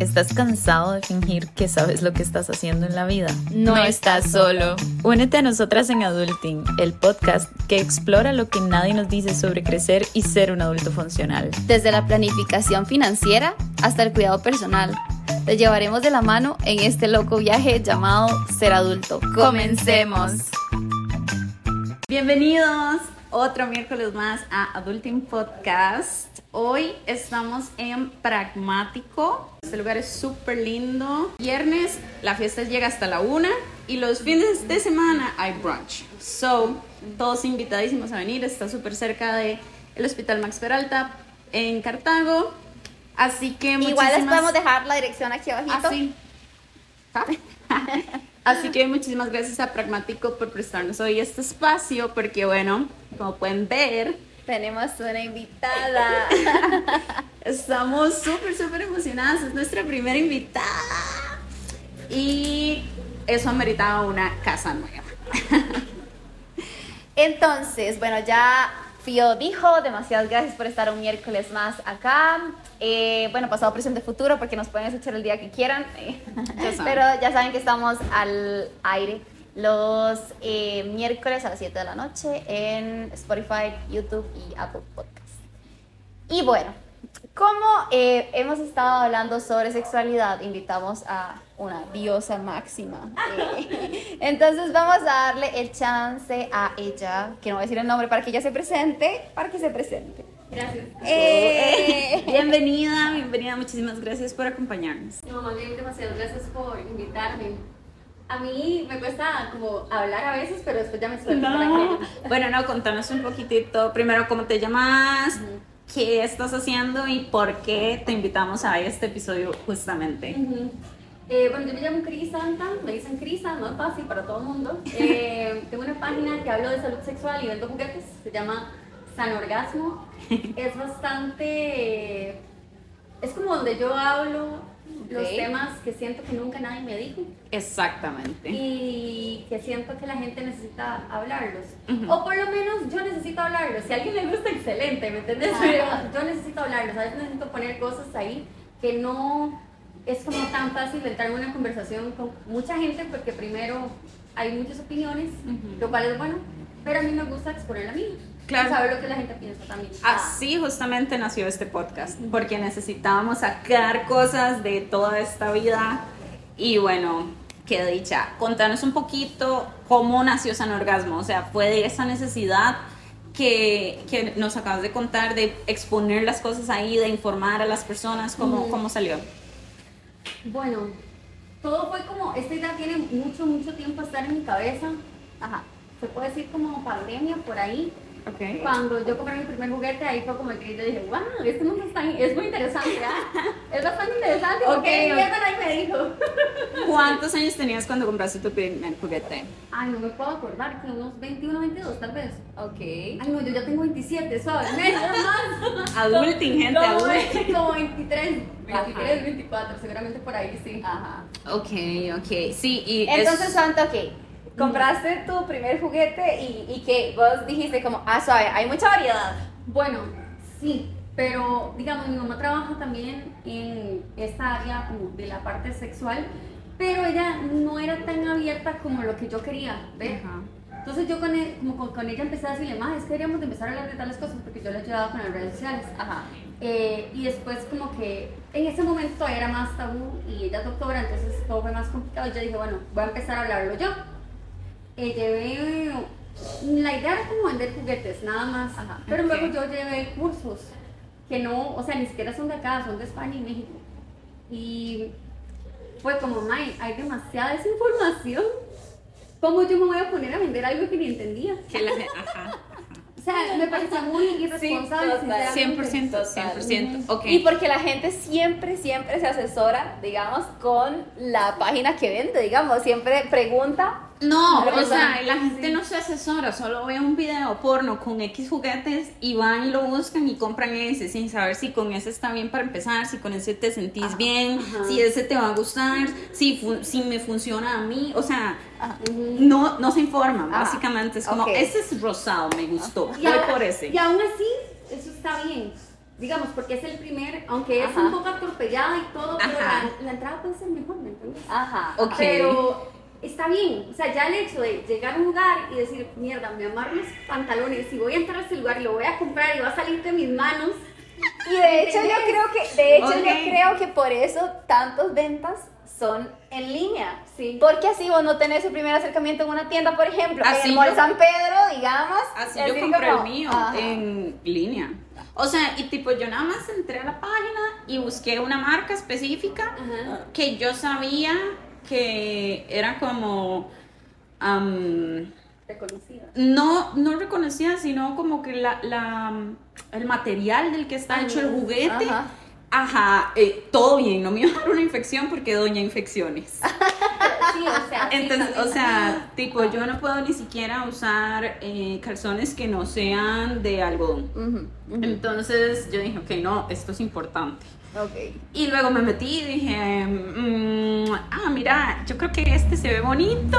¿Estás cansado de fingir que sabes lo que estás haciendo en la vida? No estás solo. Únete a nosotras en Adulting, el podcast que explora lo que nadie nos dice sobre crecer y ser un adulto funcional. Desde la planificación financiera hasta el cuidado personal. Te llevaremos de la mano en este loco viaje llamado ser adulto. Comencemos. Bienvenidos otro miércoles más a Adulting Podcast. Hoy estamos en Pragmático. Este lugar es súper lindo. Viernes la fiesta llega hasta la una y los fines de semana hay brunch. So, todos invitadísimos a venir. Está súper cerca del el Hospital Max Peralta en Cartago. Así que Igual les podemos dejar la dirección aquí abajito. Así. Así que muchísimas gracias a Pragmático por prestarnos hoy este espacio, porque bueno, como pueden ver, tenemos una invitada. Estamos súper, súper emocionadas. Es nuestra primera invitada. Y eso ameritaba una casa nueva. Entonces, bueno, ya Fío dijo, demasiadas gracias por estar un miércoles más acá. Eh, bueno, pasado, presente, futuro, porque nos pueden escuchar el día que quieran. Pero ya saben que estamos al aire los eh, miércoles a las 7 de la noche en Spotify, YouTube y Apple Podcasts. Y bueno, como eh, hemos estado hablando sobre sexualidad, invitamos a una diosa máxima. entonces vamos a darle el chance a ella, que no voy a decir el nombre, para que ella se presente, para que se presente. Gracias. Eh, bienvenida, bienvenida, muchísimas gracias por acompañarnos. No, más bien demasiadas gracias por invitarme. A mí me cuesta como hablar a veces, pero después ya me suelto. No. Bueno, no, contanos un poquitito. Primero, ¿cómo te llamas? ¿Qué estás haciendo y por qué te invitamos a este episodio justamente? eh, bueno, yo me llamo Cris Santa, me dicen Crisa, no es fácil para todo el mundo. Eh, tengo una página que hablo de salud sexual y vendo juguetes, se llama San Orgasmo. es bastante. Es como donde yo hablo los temas que siento que nunca nadie me dijo. Exactamente. Y que siento que la gente necesita hablarlos. O por lo menos yo necesito hablarlos. Si a alguien le gusta, excelente, ¿me entiendes? Pero yo necesito hablarlos. A veces necesito poner cosas ahí que no es como tan fácil entrar en una conversación con mucha gente porque primero hay muchas opiniones, lo cual es bueno, pero a mí me gusta exponer la mía. Claro. saber lo que la gente piensa también. Así justamente nació este podcast, porque necesitábamos sacar cosas de toda esta vida y bueno, qué dicha. Contanos un poquito cómo nació San Orgasmo, o sea, fue de esa necesidad que, que, nos acabas de contar, de exponer las cosas ahí, de informar a las personas, ¿cómo, cómo salió? Bueno, todo fue como, esta idea tiene mucho, mucho tiempo estar en mi cabeza, ajá, se puede decir como pandemia por ahí, cuando yo compré mi primer juguete, ahí fue como que yo dije, wow, este mundo está, es muy interesante, ¿ah? Es bastante interesante. Ok, okay. ahí me dijo. ¿Cuántos años tenías cuando compraste tu primer juguete? Ay, no me puedo acordar, que unos 21, 22 tal vez. Ok. Ay, no, yo ya tengo 27, suave, menos más. Adulting, gente, no, adulting. Como 23, 23, 24, seguramente por ahí, sí. Ajá. Ok, ok, sí, y Entonces, ¿cuánto? Ok compraste tu primer juguete y, y que vos dijiste como, ah, suave, hay mucha variedad. Bueno, sí, pero digamos, mi mamá trabaja también en esta área de la parte sexual, pero ella no era tan abierta como lo que yo quería ver. Entonces yo con, él, e, como con, ella empecé a decirle, más es que deberíamos de empezar a hablar de tales cosas porque yo le ayudaba con las redes sociales. Ajá. Eh, y después como que en ese momento era más tabú y ella es doctora, entonces todo fue más complicado. Yo dije, bueno, voy a empezar a hablarlo yo eh, llevé, la idea era como vender juguetes, nada más. pero luego yo llevé cursos que no, o sea, ni siquiera son de acá, son de España y México. Y fue como, May, hay demasiada desinformación. ¿Cómo yo me voy a poner a vender algo que ni entendía? Que la, ajá. O sea, me parece muy irresponsable, sí, 100%, 100%. Okay. Y porque la gente siempre, siempre se asesora, digamos, con la página que vende, digamos, siempre pregunta No, Pero o pues, sea, ah, la gente no se asesora, solo ve un video porno con X juguetes y van y lo buscan y compran ese sin saber si con ese está bien para empezar, si con ese te sentís bien, si ese te va a gustar, si, si me funciona a mí, o sea, no, no se informan, Ah, básicamente es como, ese es rosado, me gustó, Y, por ese. y aún así, eso está bien. Digamos, porque es el primer, aunque es Ajá. un poco atropellada y todo, pero la, la entrada puede ser mejor, ¿me entiendes? Ajá. Ok. Pero está bien, o sea, ya el hecho de llegar a un lugar y decir, mierda, me amarro los pantalones y voy a entrar a este lugar y lo voy a comprar y va a salir de mis manos. Y de hecho yo creo que, de hecho Ok. yo creo que por eso tantas ventas son en línea. Sí. Porque así vos no tenés el primer acercamiento en una tienda, por ejemplo, Así en el Mall yo- San Pedro, digamos. Así yo compré como, el mío ajá. en línea. O sea, y tipo, yo nada más entré a la página y busqué una marca específica Ajá. que yo sabía que era como Reconocida. no, no reconocida, sino como que la, la, el material del que está Ajá. hecho el juguete. Ajá. Ajá, eh, todo bien, no me iba a dar una infección porque doña infecciones. Sí, o sea, Entonces, o sea, tipo, yo no puedo ni siquiera usar eh, calzones que no sean de algodón. Entonces yo dije, ok, no, esto es importante. Y luego me metí y dije, mm, ah, mira, yo creo que este se ve bonito,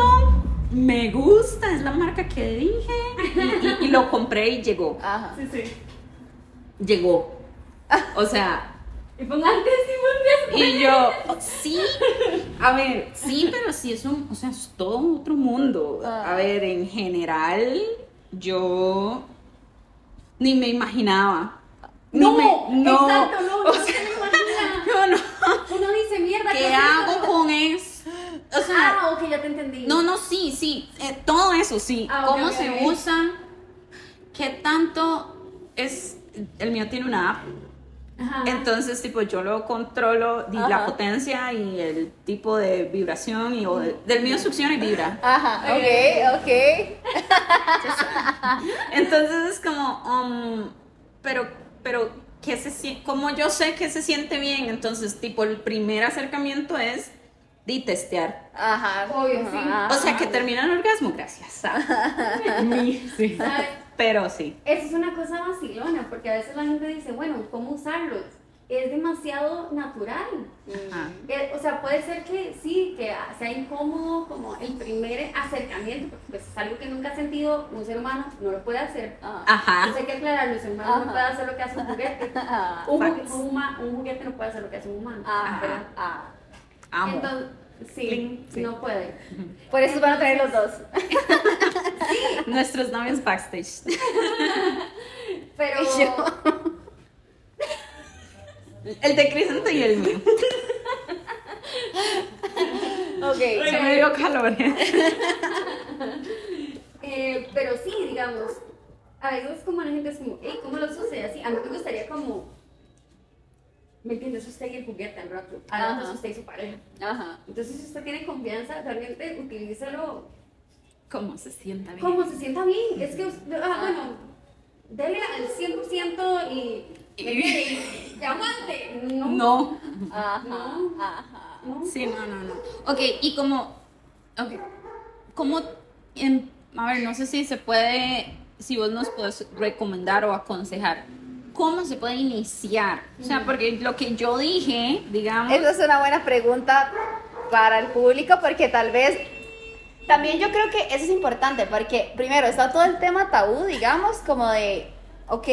me gusta, es la marca que dije. Y, y- y lo compré y llegó. Ajá. Sí, sí. Llegó. O sea, Y pongo antes y a y yo, sí, a ver, sí, pero sí es un, o sea, es todo otro mundo. Ah. A ver, en general, yo ni me imaginaba. Ni No, me- no, exacto, no, o sea, se me imagina. yo no. Uno dice, mierda, ¿Qué hago con eso? O sea, Ah, ok, ya te entendí. no, no, sí, sí, eh, todo eso, sí. Ah, ¿Cómo se ok. usa? ¿Qué tanto es? El mío tiene una app. Ajá. Entonces, tipo, yo lo controlo di- la potencia y el tipo de vibración y o de- del mío succiona y vibra. Ajá, ok, ok. Entonces es como, um, pero, pero, ¿qué se siente? Como yo sé que se siente bien, entonces, tipo, el primer acercamiento es de testear. Ajá. Obvio, sí. Ajá. O sea, que termina el orgasmo, gracias. Sí. ¿Sabes? Pero sí. Eso es una cosa vacilona, porque a veces la gente dice, bueno, ¿cómo usarlos? Es demasiado natural. Ajá. Eh, o sea, puede ser que sí, que sea incómodo como el primer acercamiento, porque pues, es algo que nunca ha sentido un ser humano, no lo puede hacer. Ajá. Ajá. Entonces hay que aclararlo, el ser humano Ajá. no puede hacer lo que hace un juguete. Ajá. Un, un huma- un juguete no puede hacer lo que hace un humano. Ajá. Amo. Entonces, sí, no puede. Por eso van a traer los dos. Nuestros novios backstage. Pero yo. El de Crisanta y el mío. Ok. Se me dio calor. Eh, pero sí, digamos, a veces como la gente es como, hey, ¿cómo lo sucede así? A mí me gustaría como, ¿me entiendes? Usted y el juguete al rato, es usted y su pareja. Ajá. Entonces, si usted tiene confianza, realmente utilícelo ¿Cómo se sienta bien? como se sienta bien. Es que, usted- ah, bueno, dele al 100% y, Y-. No. No. Ajá. No. Ajá. no. Sí, no, no, no. Ok, y como, ok, como, en- a ver, no sé si se puede, si vos nos puedes recomendar o aconsejar, ¿cómo se puede iniciar? O sea, porque lo que yo dije, digamos, Esa es una buena pregunta para el público porque tal vez también yo creo que eso es importante porque primero está todo el tema tabú, digamos, como de, ok,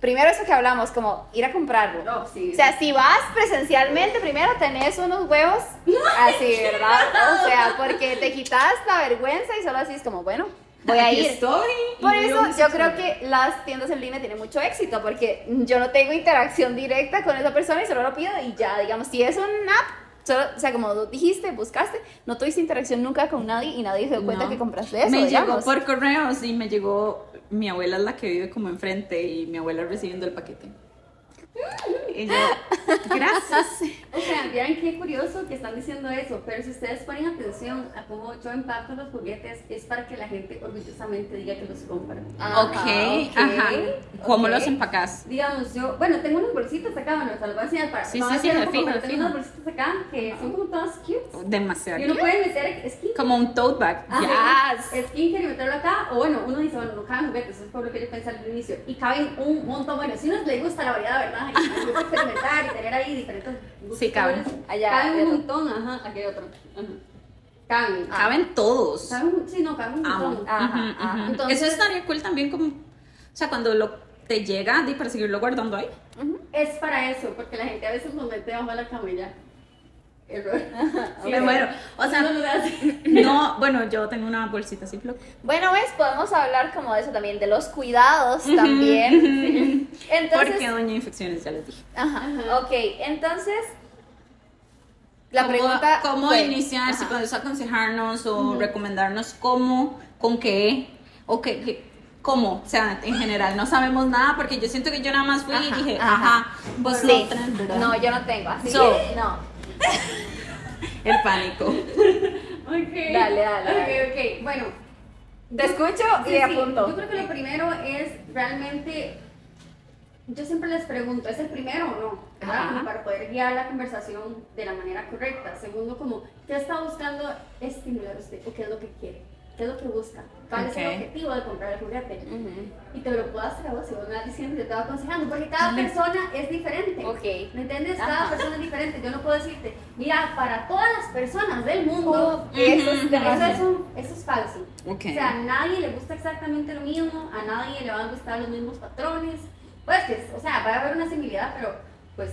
primero eso que hablamos, como ir a comprarlo. No, sí. O sea, si vas presencialmente, primero tenés unos huevos así, ¿verdad? O sea, porque te quitas la vergüenza y solo así es como, bueno, voy a ir. estoy. Por eso yo creo que las tiendas en línea tienen mucho éxito porque yo no tengo interacción directa con esa persona y solo lo pido y ya, digamos, si es una app, solo, o sea, como dijiste, buscaste, no tuviste interacción nunca con nadie y nadie se dio cuenta No. que compraste eso, Me llegó digamos. por correo, sí, me llegó, mi abuela es la que vive como enfrente y mi abuela recibiendo el paquete. Y yo, gracias. O sea, vean qué curioso que están diciendo eso, pero si ustedes ponen atención a cómo yo empaco los juguetes, es para que la gente orgullosamente diga que los compra. Ajá, ok, ajá. ¿Cómo los empacás? Digamos, yo, bueno, tengo unas bolsitas acá, bueno, se las voy a enseñar para Sí, no sí, sí, de fijo, tengo unas bolsitas acá que son como todas cute. Demasiado. Y uno cute. puede meter skin. Como un tote bag. Ajá, Yes. skincare y meterlo acá, o bueno, uno dice, bueno, no caben juguetes, eso es por lo que yo pensé al inicio, y caben un montón, bueno, si a uno le gusta la variedad, ¿verdad? Y experimentar y tener ahí diferentes gustos, Sí, caben. Allá, caben un montón, ajá, aquí hay otro, ajá. caben, Caben todos. caben, sí, no, caben un montón. Ajá, ajá. Entonces- Eso estaría cool también como, o sea, cuando lo te llega para seguirlo guardando ahí. Es para eso, porque la gente a veces lo mete bajo la ya. Error. Sí, Me muero. O sea. No, bueno, yo tengo una bolsita flock. Bueno, ves, podemos hablar como de eso también, de los cuidados también. Entonces, Porque doña infecciones ya les dije. ajá, ok, entonces, la ¿Cómo- pregunta ¿Cómo fue- iniciar? Si ajá. puedes aconsejarnos o recomendarnos cómo, con qué, o qué, qué- cómo. O sea, en general, no sabemos nada porque yo siento que yo nada más fui y Ajá, dije, ajá. ajá, Sí. no. No, yo no tengo, así So- que no. El pánico. Ok. Dale, dale, Ok, dale. ok. Bueno. Te escucho Sí, y sí, apunto. Yo creo que lo primero es realmente. Yo siempre les pregunto, ¿es el primero o no? Para poder guiar la conversación de la manera correcta. Segundo, como, ¿qué está buscando estimular usted? ¿O qué es lo que quiere? ¿Qué es lo que busca? ¿Cuál es el objetivo de comprar el juguete? Ujú. Y te lo puedo hacer a vos, si vos me vas diciendo, yo te voy aconsejando, porque cada persona es diferente. Ok. ¿Me entiendes? Ajá. Cada persona es diferente. Yo no puedo decirte, mira, para todas las personas del mundo, Oh, eso es eso es, un- eso es falso. Ok. O sea, a nadie le gusta exactamente lo mismo, a nadie le van a gustar los mismos patrones. Pues que, o sea, va a haber una similaridad, pero pues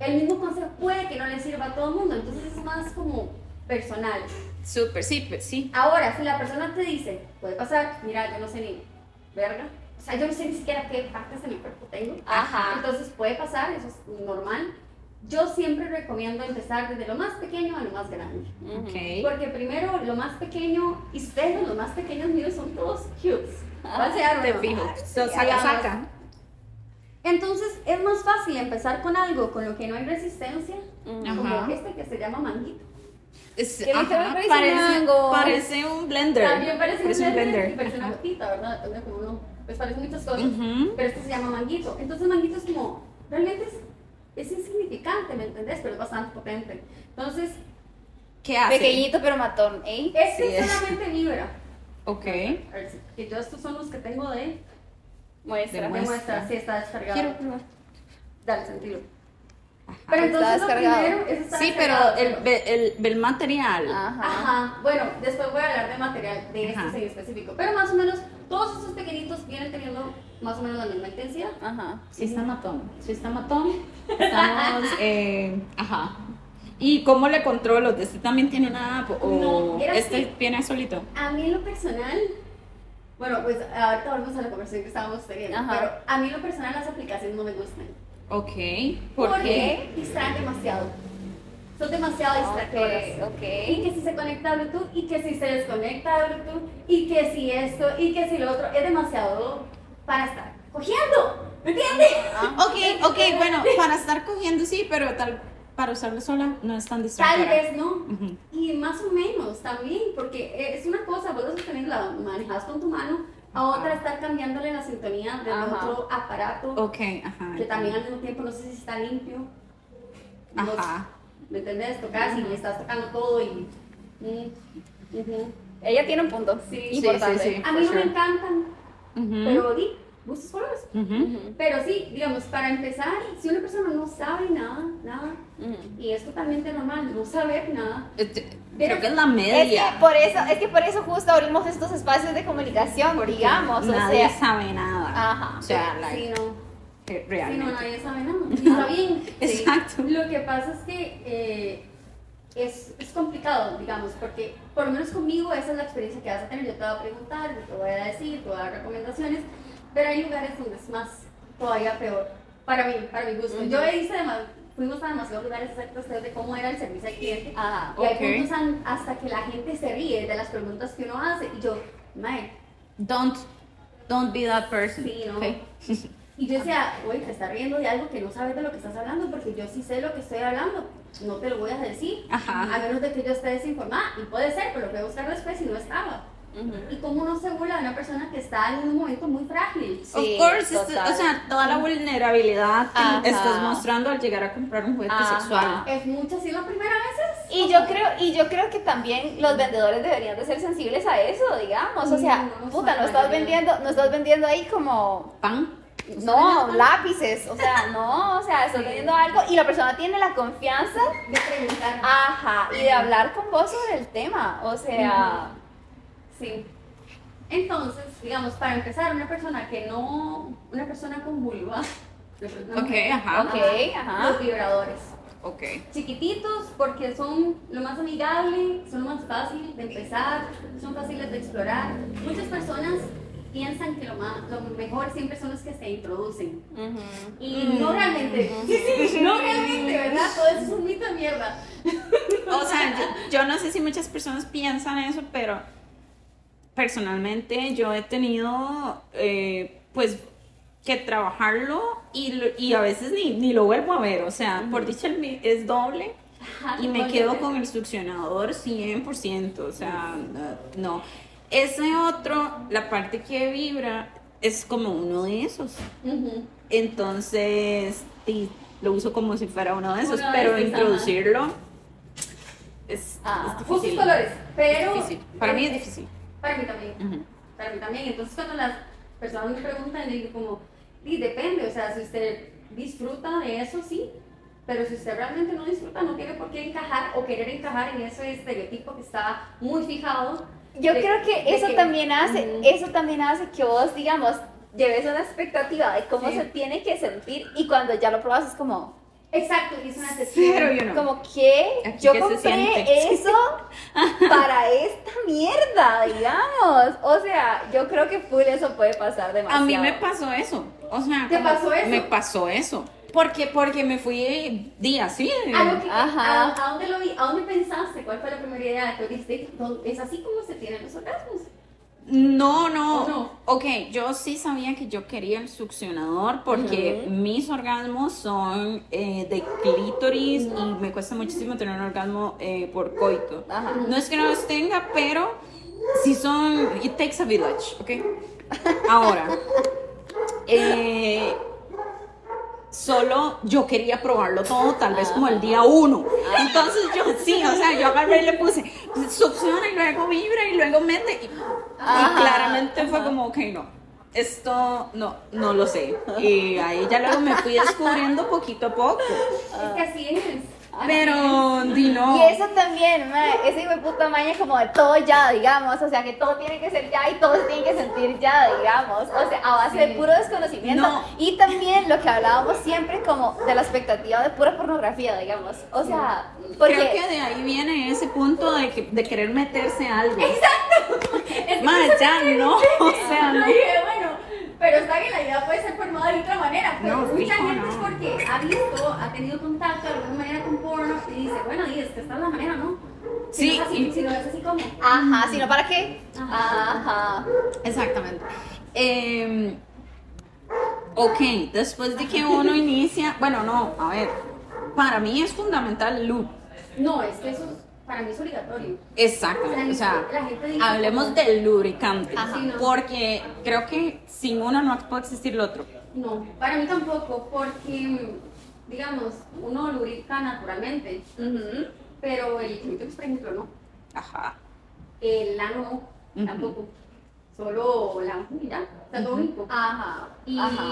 el mismo consejo puede que no le sirva a todo el mundo. Entonces es más como personal. Súper, sí, pues, sí. Ahora, si la persona te dice, puede pasar, mira, yo no sé ni verga. O sea, yo no sé ni siquiera qué partes de mi cuerpo tengo. Ajá. Entonces puede pasar, eso es normal. Yo siempre recomiendo empezar desde lo más pequeño a lo más grande. Ok. Porque primero lo más pequeño, y ustedes los más pequeños míos son todos cutes. Va a ser Te fijo. Sí, saca, saca. Entonces es más fácil empezar con algo con lo que no hay resistencia, como este que se llama manguito. Es- ajá, parece parece, mango. parece un blender. También parece, un blender, y parece una gotita, ¿verdad? Uno, pues parece muchas cosas, Ujú. pero este se llama manguito. Entonces manguito es como, realmente es, es insignificante, ¿me entendés? Pero es bastante potente. Entonces, ¿Qué hace? Pequeñito pero matón, ¿eh? este Sí, es. solamente vibra. Ok. A ver, si- que yo estos son los que tengo de, Muestra. De de muestra. muestra, si está descargado. Quiero probar. Dale sentido. Pero entonces lo descargado. primero es estar Sí, pero el, el, el material. Ajá. Ajá, bueno, después voy a hablar de material de Ajá. estos en específico, pero más o menos todos estos pequeñitos vienen teniendo más o menos la misma intensidad. Ajá. Sí está matón. Sí está matón. Estamos, eh, ajá. ¿Y cómo le controlo? ¿Este también tiene una app o No, era este así. viene solito? A mí en lo personal, bueno, pues ahorita volvemos a la conversación que estábamos teniendo, Ajá. pero a mí en lo personal las aplicaciones no me gustan. Ok. ¿Por porque qué? distraen demasiado. Son demasiado distractoras. Ok, Y ok. que si se conecta a Bluetooth, y que si se desconecta a Bluetooth, y que si esto, y que si lo otro, es demasiado para estar cogiendo. ¿Me entiendes? Ok, ok, bueno, para estar cogiendo sí, pero tal para usarlo sola no es tan Tal distractora. vez no. Y más o menos también, porque es una cosa, vos la sosteniendo, la manejas con tu mano, a otra estar cambiándole la sintonía del Ajá. otro aparato, Ok, ajá. que también al mismo tiempo no sé si está limpio. Ajá. ¿Me entendés? Tocas y le estás tocando todo y... mm, ujú. Ella tiene un punto Sí, importante. sí, sí. A mí no For me sure. encantan, Ujú. pero di, gustos colores. Ujú. Ujú. Pero sí, digamos, para empezar, si una persona no sabe nada, nada, y es totalmente normal no saber nada, Este, Pero- Creo que es la Es media. que por eso, es que por eso justo abrimos estos espacios de comunicación, digamos, o Nadie sea, sabe nada. Ajá. O sea, sí, like, no. que Sí, realmente. no, nadie sabe nada. Y está bien. sí. Exacto. Lo que pasa es que eh, es, es complicado, digamos, porque por lo menos conmigo esa es la experiencia que vas a tener. Yo te voy a preguntar, yo te voy a decir, te voy a dar recomendaciones, pero hay lugares donde es más, todavía peor. Para mí, para mi gusto. Yo hice demasiado, fuimos a demasiados lugares a hacer de cómo era el servicio al cliente. Ajá. Y hay Ok. puntos hasta que la gente se ríe de las preguntas que uno hace. Y yo, mae, Don't, don't be that person. Sí, ¿no? ok. Y yo decía, güey, te estás riendo de algo que no sabes de lo que estás hablando, porque yo sí sé lo que estoy hablando, no te lo voy a decir, Ajá. a menos de que yo esté desinformada, y puede ser, pero lo voy a buscar después y no estaba. Y cómo uno se burla de una persona que está en un momento muy frágil. of course, o sea, toda la vulnerabilidad Ajá. que estás mostrando al llegar a comprar un juguete Ajá. sexual. Es mucho así la primera vez. es Y yo creo, y yo creo que también los vendedores deberían de ser sensibles a eso, digamos. O sea, No, no puta, no estás vendiendo, no estás vendiendo ahí como Pan. no, lápices, o sea, no, o sea, estás vendiendo algo y la persona tiene la confianza, de preguntar. ajá, y de hablar con vos sobre el tema, o sea, Sí. Entonces, digamos, para empezar, una persona que no, una persona con vulva. Ok, ajá. ok, ajá. Los vibradores. Ok. Chiquititos porque son lo más amigable, son lo más fácil de empezar, son fáciles de explorar. Muchas personas piensan que lo, más, lo mejor siempre son los que se introducen. Y no realmente. Sí, sí, no realmente, ¿verdad? Todo eso es un mito de mierda. O sea, yo, yo no sé si muchas personas piensan eso, pero personalmente yo he tenido, eh, pues, que trabajarlo y, a veces ni, ni lo vuelvo a ver. O sea, por dicha es doble y me quedo con el succionador 100%. O sea, no. Ese otro, la parte que vibra, es como uno de esos. Entonces, lo uso como si fuera uno de esos, Uno pero introducirlo es, Ah, es difícil. colores, pero. difícil. Para mí es difícil. Para mí también. Para mí también. Entonces, cuando las personas me preguntan, digo como, y depende, o sea, si usted disfruta de eso, sí. Pero si usted realmente no disfruta, no tiene por qué encajar o querer encajar en ese estereotipo que está muy fijado. yo de- creo que eso que- también hace, eso también hace que vos, digamos, lleves una expectativa de cómo Sí. se tiene que sentir y cuando ya lo probas es como, Exacto, y es una excepción. Pero yo no. como que Aquí yo que compré eso para esta mierda, digamos. O sea, yo creo que full eso puede pasar A demasiado. mí me pasó eso. O sea, ¿Te pasó eso? Me pasó eso. Porque, porque me fui días, sí. ¿A, a- ¿A dónde lo vi? ¿A dónde pensaste? ¿Cuál fue la primera idea que? "No, Es así como se tienen los orgasmos. No, no, ¿O no? Ok, yo sí sabía que yo quería el succionador porque mis orgasmos son eh, de clítoris y me cuesta muchísimo tener un orgasmo eh, por coito. Ajá. No es que no los tenga, pero sí son. It takes a village, ¿ok? Ahora, eh, solo yo quería probarlo todo, tal vez como el día uno. Entonces yo, sí, o sea, yo agarré y le puse succiona y luego vibra y luego mete. Y, claramente fue como, ok, no. Esto no, no lo sé. Y ahí ya luego me fui descubriendo poquito a poco. Es que así es. Pero, di no. Y eso también, mae, ese hijo de puta maña como de todo ya, digamos, o sea, que todo tiene que ser ya y todo se tiene que sentir ya, digamos, o sea, a base de puro desconocimiento. No. Y también lo que hablábamos siempre como de la expectativa de pura pornografía, digamos, o sea, porque... Creo que de ahí viene ese punto de, que- de querer meterse a algo. Es que Más ya no, o sea, no. dije, bueno, pero está bien, la idea puede ser formada de otra manera. Pero No, mucha gente es no. porque ha visto, ha tenido contacto de alguna manera con porno y dice, bueno, y es que esta es la manera, ¿no? Si Sí, no es así, y- si no es así como. Ajá, sino para qué. Ajá. Ajá. Exactamente. Eh, ok, después de que uno inicia, bueno, no, a ver, para mí es fundamental el loop. No, es que eso para mí es obligatorio. Exactamente, o sea, dice hablemos del lubricante, Ajá. Porque creo que sin uno no puede existir el otro. No, para mí tampoco, porque, digamos, uno lubrica naturalmente, pero el clítoris, por ejemplo, no. Ajá. El ano no, Ujú. tampoco. Solo la y Ajá. Y, Ajá.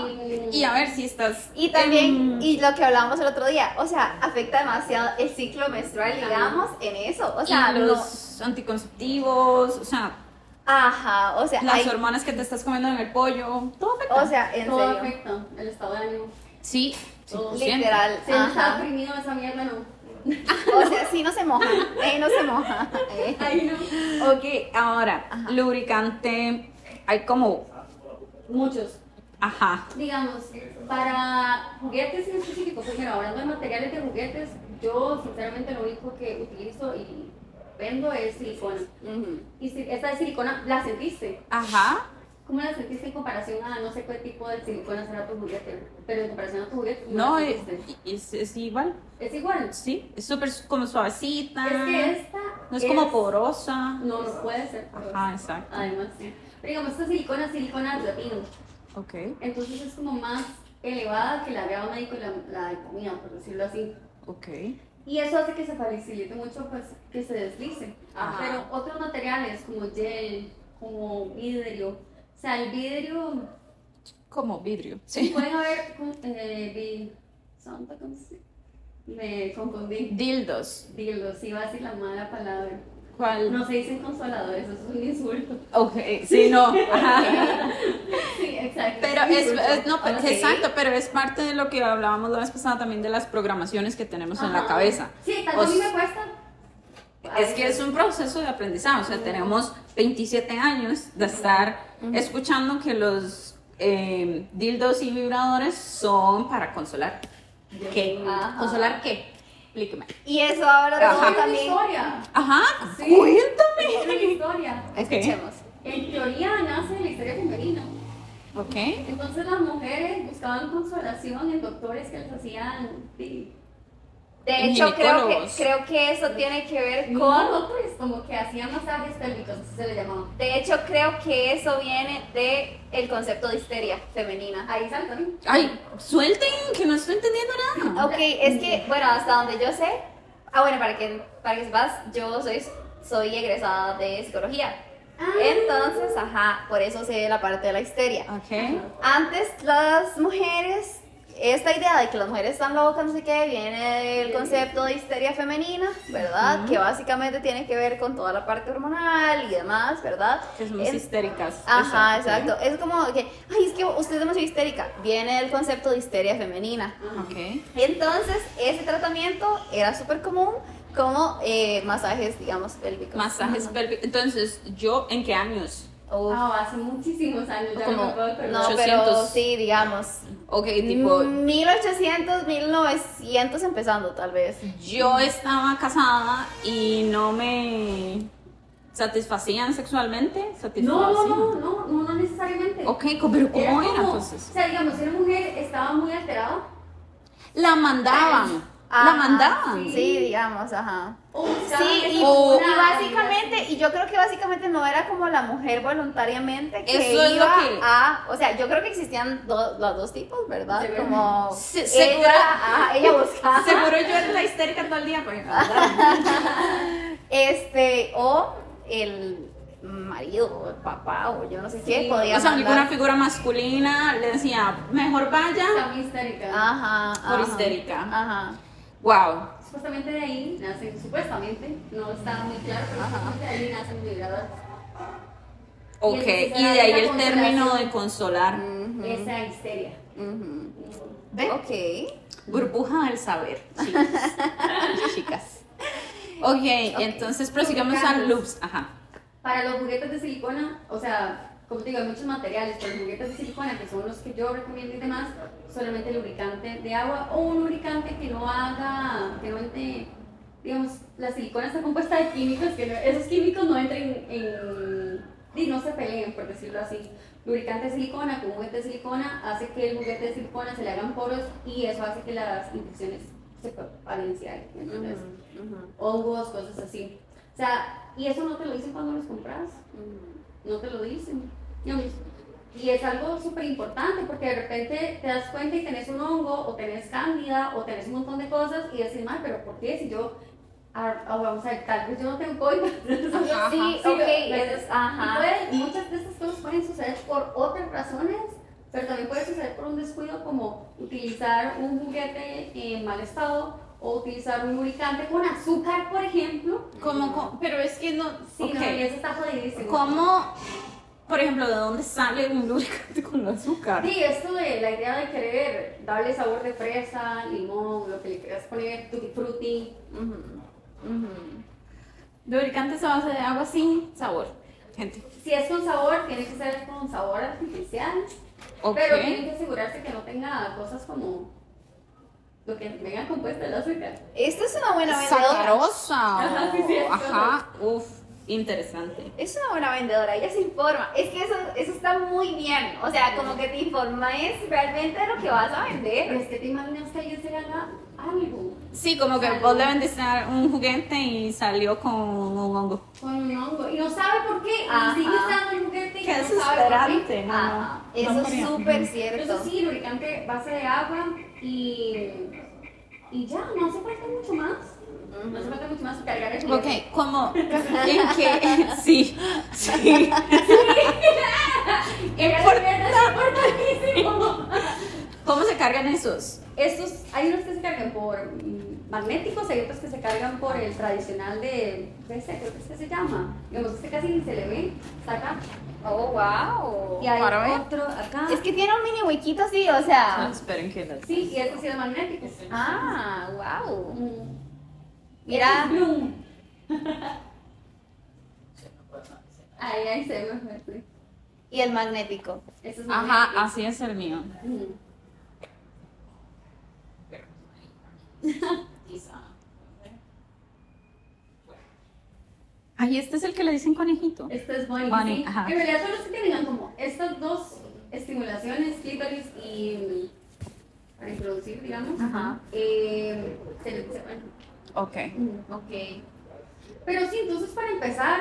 Y a ver si estás... Y también, en- y lo que hablábamos el otro día, o sea, afecta demasiado el ciclo menstrual, digamos, en eso. O sea, y no- los anticonceptivos, o sea, Ajá, o sea, las hay- hormonas que te estás comiendo en el pollo, todo afecta. o sea, en todo serio. afecta el estado de ánimo. Sí, Todo. 100%. Literal. Si está oprimido esa mierda, no. O sea, sí no se moja. Eh, no se moja. eh. Ahí no. Ok, ahora, Ajá. lubricante, hay como, Muchos. ajá, Digamos, para juguetes en específico, primero hablando de materiales de juguetes, yo sinceramente lo único que utilizo y vendo es silicona. Y si esta de silicona, ¿la sentiste? ajá. ¿Cómo la sentiste en comparación a no sé qué tipo de silicona será tu juguete? Pero en comparación a tu juguete, ¿cómo No, la es, sentiste? es, es igual, Es igual. sí, es súper como suavecita. Es que esta No es, como porosa. No, no puede ser porosa. Ajá, exacto. Además, sí. Pero digamos, esta silicona es silicona platino. Ok. Entonces es como más elevada que la médico y la, la de comida, por decirlo así. Ok. Y eso hace que se facilite mucho, pues, que se deslice. Ajá. Pero otros materiales como gel, como vidrio, o sea, el vidrio, Como vidrio. Sí. pueden haber, eh, santa, ¿cómo se- me confundí. Dildos. Dildos, iba a decir la mala palabra. ¿Cuál? No se dicen consoladores, eso es un insulto. Ok, sí, no. Ajá. Sí, exacto. Pero es, es- no, Ok. exacto, pero es parte de lo que hablábamos la vez pasada también de las programaciones que tenemos en la Ajá. cabeza. Sí, tanto a mí O me cuesta. Es que es un proceso de aprendizaje, o sea, tenemos 27 años de estar escuchando que los eh, dildos y vibradores son para consolar. ¿Qué? Ajá. ¿Consolar qué? Explíqueme. Y eso ahora Ajá. una también. historia. Ajá, Sí. Cuéntame. una historia. Escuchemos. En teoría nace la historia femenina. Ok. Entonces las mujeres buscaban consolación en doctores que les hacían sí, De hecho, creo que, creo que eso tiene que ver no con. doctores, como que hacían masajes pélvicos, se le llamaba. De hecho, creo que eso viene de el concepto de histeria femenina. Ahí sale también. Ay, suelten, que no estoy entendiendo nada. Ok, es que, bueno, hasta donde yo sé. Ah, bueno, para que, para que sepas, yo soy, soy egresada de psicología. Ah. Entonces, ajá, por eso sé la parte de la histeria. Ok. Antes las mujeres, esta idea de que las mujeres están locas, no sé qué, viene del concepto de histeria femenina, ¿verdad? Que básicamente tiene que ver con toda la parte hormonal y demás, ¿verdad? Que somos En- histéricas. Ajá, Exacto. exacto. Es como que, ay, es que usted es demasiado histérica. Viene del concepto de histeria femenina. Ok. Entonces, ese tratamiento era súper común como eh, masajes, digamos, pélvicos. Masajes pélvicos. Entonces, ¿yo en qué años? Ah, hace muchísimos años, ya Como- no me puedo no, 800. pero sí, digamos. Ok, tipo, 1800, 1900 empezando, tal vez. yo estaba casada y no me satisfacían sexualmente. No, ¿Satisfacían? no, no, no, no, no necesariamente. Ok, pero ¿cómo era, como- entonces? O sea, digamos, si una mujer estaba muy alterada, La mandaban. La mandaban. Sí, digamos, ajá. Sí, y, básicamente, y yo creo que básicamente no era como la mujer voluntariamente que Eso es lo iba que- a, o sea, yo creo que existían do- los dos tipos, ¿verdad? Sí, Como Se- ella, segura- ajá, ella buscaba, Seguro yo era la histérica todo el día. Pues, este, o el marido, o el papá, o yo no sé qué, Sí. podía o sea, mandar. ninguna figura masculina le decía, mejor vaya está histérica. Ajá, por ajá, histérica. Ajá. Wow. Supuestamente de ahí nacen, supuestamente, no está muy claro, pero supuestamente de ahí nacen vibradores. Ok, Y de ahí el término de consolar. Esa histeria. Ok. Burbuja del saber, chicas. chicas. Ok, entonces prosigamos al Carlos. loops. Ajá. Para los juguetes de silicona, o sea, como te digo, hay muchos materiales, pero los juguetes de silicona, que son los que yo recomiendo y demás, solamente lubricante de agua o un lubricante que no haga, que no entre, digamos, la silicona está compuesta de químicos, que no- esos químicos no entren en, y no se peleen, por decirlo así. Lubricante de silicona con juguete de silicona hace que el juguete de silicona se le hagan poros y eso hace que las infecciones se propaguen, ¿sí? ¿me entiendes? hongos, cosas así. O sea, y eso no te lo dicen cuando los compras, no te lo dicen. Digamos, Y es algo súper importante porque de repente te das cuenta y tenés un hongo o tenés cándida o tenés un montón de cosas y decís, mal, pero ¿por qué? Si yo, ah, ah, vamos a ver, tal vez yo no tengo COVID. Ajá, Sí, Sí, ok, ajá. Y puede- muchas de estas cosas pueden suceder por otras razones, pero también puede suceder por un descuido como utilizar un juguete en mal estado o utilizar un lubricante con azúcar, por ejemplo. ¿Cómo, cómo? Pero es que no. Sí, ok. no, y eso está jodidísimo. ¿Cómo, por ejemplo, de dónde sale un lubricante con azúcar? Sí, esto de la idea de querer darle sabor de fresa, limón, lo que le quieras poner, tutti frutti. Lubricantes a base de agua sin sabor. Gente. Si es con sabor, tiene que ser con sabor artificial. Pero tienen que asegurarse que no tenga cosas como lo que venga compuesto el azúcar. Esta es una buena vendedora. Sacarosa. Ajá, sí, sí, es Ajá, uf. Interesante. Es una buena vendedora, ella se informa. Es que eso, eso está muy bien. O sea, como que te informa es realmente lo que vas a Pero vender. es que te imaginas que alguien se haga algo Sí, como que vos le vendiste un juguete y salió con un hongo. con un hongo y no sabe por qué. Ajá. Y sigue usando el juguete y Qué no sabe por qué. desesperante, ¿no? Ajá, eso No es súper Pero cierto. eso sí, lubricante base de agua y, y ya, no hace falta mucho más. No hace falta mucho más cargar el. Ok, como en que sí, sí. Es importantísimo. ¿Cómo se cargan esos? Estos, hay unos que se cargan por magnéticos, hay otros que se cargan por el tradicional de, de ese, creo que este se llama. Digamos, este casi ni se le ve, está acá. Oh, wow. Y hay Para ver. otro acá. Es que tiene un mini huequito así, o sea. esperen que. Sí, y este sí es magnético. Ah, wow. Mm. Mira. Este es Bloom. Ahí, ahí se ve mejor. sí. Y el magnético. Este es Ajá, magnético. así es el mío. Ay, este es el que le dicen conejito. Esto es sí. ajá. En realidad todos los que tengan como estas dos estimulaciones, clítoris y para introducir, digamos, Ajá. eh, se dice bueno. Ok. Ok. Pero sí, entonces para empezar,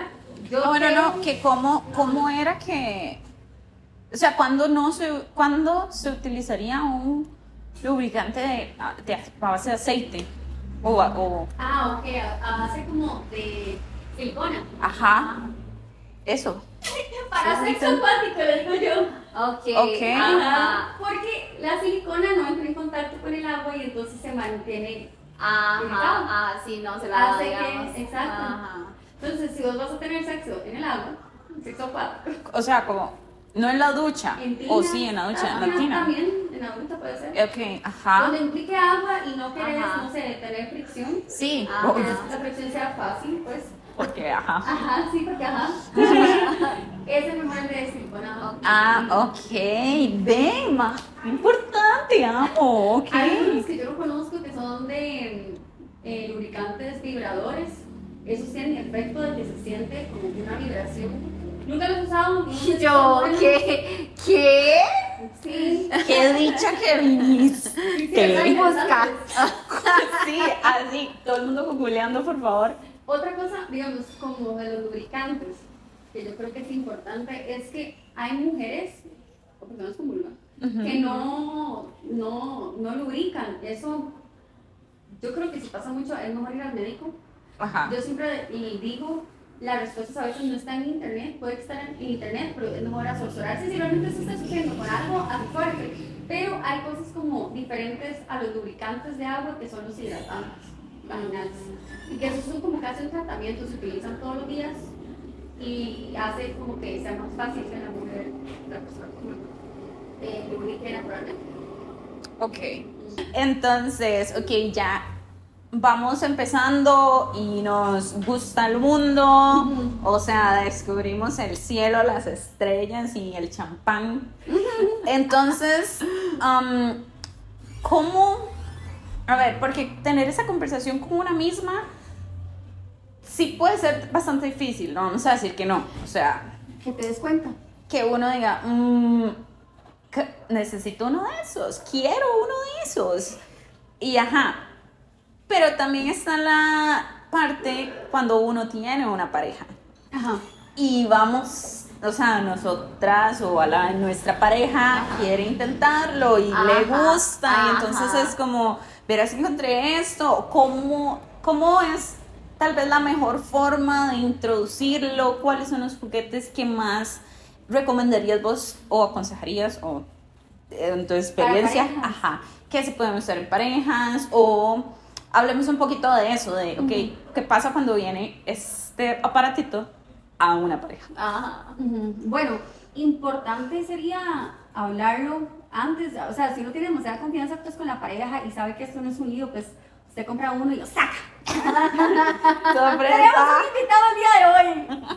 yo No, bueno, no, que cómo, cómo era que... O sea, ¿cuándo, no se, ¿cuándo se utilizaría un lubricante de, de a base de aceite? O, o Ah, ok, a, base como de silicona. ajá, eso. Para sexo acuático, le digo yo. Ok. Ok. Ajá. Porque la silicona no entra en contacto con el agua y entonces se mantiene. Ajá. Ah, sí, no se la Hace que- exacto. Ajá. Entonces, si vos vas a tener sexo en el agua, sexo acuático. O sea, como, no en la ducha, En tina, o sí, en la ducha, en ajá, la tina. También, en la ducha puede ser. Ok, ajá. Donde implique agua y no querés, Ajá. no sé, tener fricción. Sí, Ajá. que la fricción sea fácil, pues. Porque, ajá. Ajá, sí, porque ajá. Ese es el de silicona. Ah, ok, ven, más importante, amo, ok. Hay unos que yo no conozco que son de eh, lubricantes vibradores. Esos tienen el efecto de que se siente como una vibración. Nunca los he usado. no Yo. ¿qué? ¿Qué? Sí. Qué dicha que viniste. Hay busca. Sí, así, todo el mundo googleando, por favor. Otra cosa, digamos, como de los lubricantes, que yo creo que es importante, es que hay mujeres, o personas con vulva, que no, no, no lubrican. Eso, yo creo que si pasa mucho, es mejor ir al médico. Ajá. Yo siempre y digo, las respuestas a veces no están en internet, puede estén en internet, pero es mejor asesorarse si realmente se está sufriendo con algo así fuerte. Pero hay cosas como diferentes a los lubricantes de agua que son los hidratantes vaginales. Y que esos son como que hacen tratamiento, se utilizan todos los días y hace como que sea más fácil que la mujer, la persona eh, lubrique naturalmente. Ok. Entonces, ok, ya vamos empezando y nos gusta el mundo. O sea, descubrimos el cielo, las estrellas y el champán. Entonces, um, ¿cómo? A ver, porque tener esa conversación con una misma sí puede ser bastante difícil, no vamos a decir que no. O sea, Que te des cuenta. que uno diga, "Mm, que necesito uno de esos, quiero uno de esos. Y ajá, pero también está la parte cuando uno tiene una pareja Ajá. y vamos, o sea, nosotras o a la, nuestra pareja quiere intentarlo y le Ajá, gusta y entonces es como, verás, encontré esto, ¿cómo, ¿cómo es tal vez la mejor forma de introducirlo? ¿Cuáles son los juguetes que más recomendarías vos o aconsejarías o eh, en tu experiencia? Ajá, que se pueden usar en parejas o hablemos un poquito de eso, de, ok, ¿qué pasa cuando viene este aparatito a una pareja? Ajá. Ujú. Bueno, importante sería hablarlo antes, o sea, si uno tiene demasiada confianza pues con la pareja y sabe que esto no es un lío, pues usted compra uno y lo saca. Tenemos un invitado el día de hoy.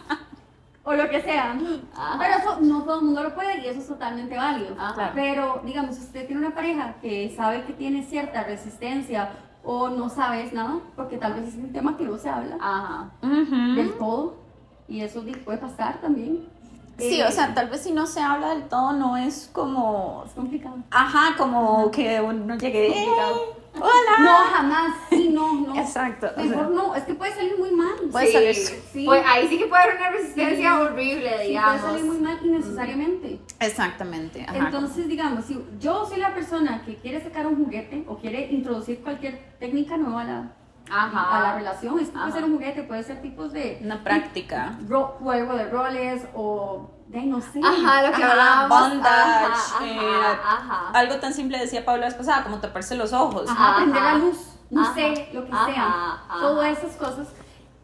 O lo que sea. Ajá. Pero eso no todo el mundo lo puede y eso es totalmente válido. Ajá. Pero, digamos, si usted tiene una pareja que sabe que tiene cierta resistencia o no sabes nada, porque tal vez es un tema que no se habla Ajá. Del todo, Y eso puede pasar también. Sí, Eh, o sea, tal vez si no se habla del todo, no es como. Es complicado. Ajá, como que uno llegue. "Eh, complicado. hola. No, jamás. Sí, no, no. Exacto. o sea, Mejor no, es que puede salir muy mal. Puede Sí, salir- sí. Pues ahí sí que puede haber una resistencia Sí. horrible, Sí, digamos. puede salir muy mal innecesariamente. Exactamente. Ajá. Entonces, digamos, si yo soy la persona que quiere sacar un juguete o quiere introducir cualquier técnica nueva a la, Ajá. a la relación, esto puede Ajá. ser un juguete, puede ser tipos de Una práctica. ro- juego de roles o de no sé. Ajá, lo que Ajá, hablábamos. bondage, Ajá, eh, ajá, ajá. Algo tan simple decía Paula la vez pasada, como taparse los ojos. Ajá, prender la luz, no Ajá. sé, lo que Ajá, sea. ajá. Todas esas cosas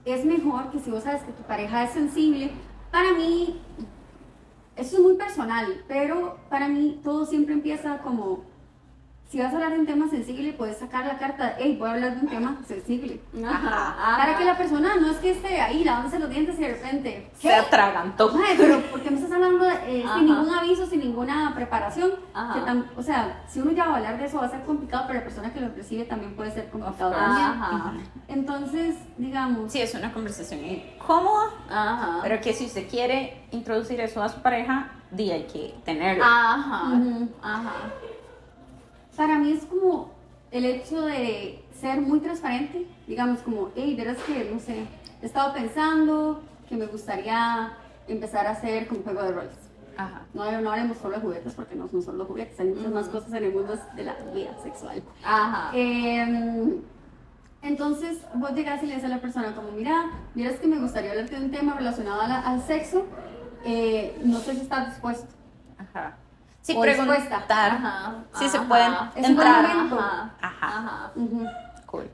es mejor que si vos sabes que tu pareja es sensible. Para mí, eso es muy personal, pero para mí todo siempre empieza como, si vas a hablar de un tema sensible, puedes sacar la carta, hey, voy a hablar de un tema sensible. Ajá, ajá. Para que la persona no es que esté ahí lavándose los dientes y de repente, Se atragantó. Ay, pero ¿por qué me estás hablando eh, sin ningún aviso, sin ninguna preparación? Tam- o sea, si uno ya va a hablar de eso va a ser complicado, pero la persona que lo recibe también puede ser complicado también. Entonces, digamos, Sí, es una conversación incómoda, Ajá. pero que si usted quiere introducir eso a su pareja, di hay que tenerlo. Ajá. Ujú. Ajá. Para mí es como el hecho de ser muy transparente, digamos como, hey, verás que, no sé, he estado pensando que me gustaría empezar a hacer como juego de roles. Ajá. No, no hablemos solo de juguetes porque no son solo juguetes, hay muchas más cosas en el mundo de la vida sexual. Ajá. Eh, entonces vos llegas y le dices a la persona como, mira, miras que me gustaría hablarte de un tema relacionado la- al sexo, eh, no sé si estás dispuesto. Ajá. Sí, preguntar. Ajá. Sí, se Ajá. pueden Es un buen entrar. Ajá. Ajá. Cool.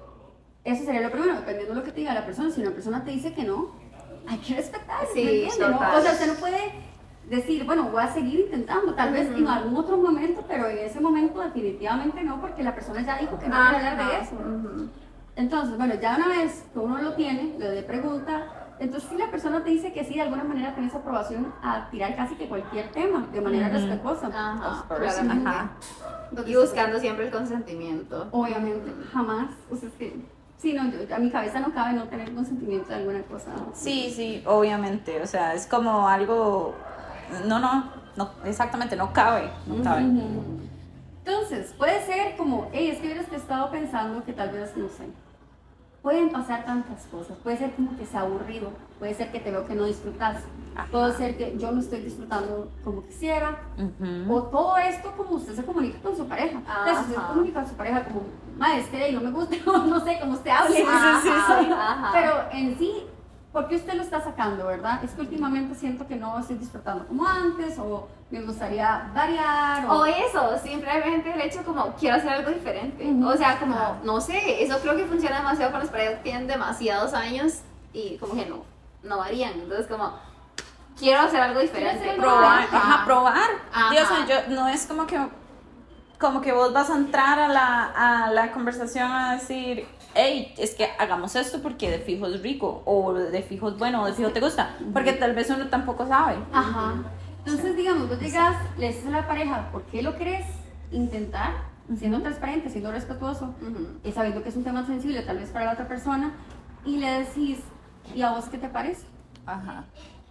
Eso sería lo primero, dependiendo de lo que te diga la persona. Si una persona te dice que no, hay que respetar, Sí, ¿me no? O sea, usted no puede decir, bueno, voy a seguir intentando, tal vez en algún otro momento, pero en ese momento definitivamente no, porque la persona ya dijo que no quiere hablar de eso. Entonces, bueno, ya una vez que uno lo tiene, le de pregunta, entonces si la persona te dice que sí, de alguna manera tenés aprobación a tirar casi que cualquier tema, de manera Ujú. respetuosa. Ajá. Claramente. Ajá. Y buscando siempre el consentimiento. Obviamente, jamás, o sea, es que, sí, no, yo- a mi cabeza no cabe no tener consentimiento de alguna cosa. Sí, sí, obviamente. O sea, es como algo. No, no, no, exactamente, no cabe. No cabe. Entonces, puede ser como, hey, es que hubieras estado pensando que tal vez, no sé, pueden pasar tantas cosas. Puede ser como que sea aburrido, puede ser que te veo que no disfrutas, Ajá. puede ser que yo no estoy disfrutando como quisiera, Ujú. o todo esto como usted se comunica con su pareja. Entonces, si usted se Ajá. comunica con su pareja como, madre, es que no me gusta, no sé, cómo usted hable. Ajá, ajá. Pero en sí, ¿por qué usted lo está sacando, verdad? Es que últimamente siento que no estoy disfrutando como antes, o me gustaría variar, O eso, simplemente el hecho como quiero hacer algo diferente. O sea, como, no sé, eso creo que funciona demasiado con las parejas que tienen demasiados años y como que no, no varían. Entonces como, quiero hacer algo diferente. hacer probar, ajá, probar. Ajá. Sí, o sea, yo, no es como que como que vos vas a entrar a la, a la conversación a decir, hey, es que hagamos esto porque de fijo es rico, o de fijo es bueno, o de fijo te gusta, porque tal vez uno tampoco sabe. Ajá. Entonces, digamos, vos llegas, le dices a la pareja, ¿por qué lo querés intentar? Siendo transparente, siendo respetuoso, Ujú. y sabiendo que es un tema sensible tal vez para la otra persona, y le decís, ¿y a vos qué te parece? Ajá.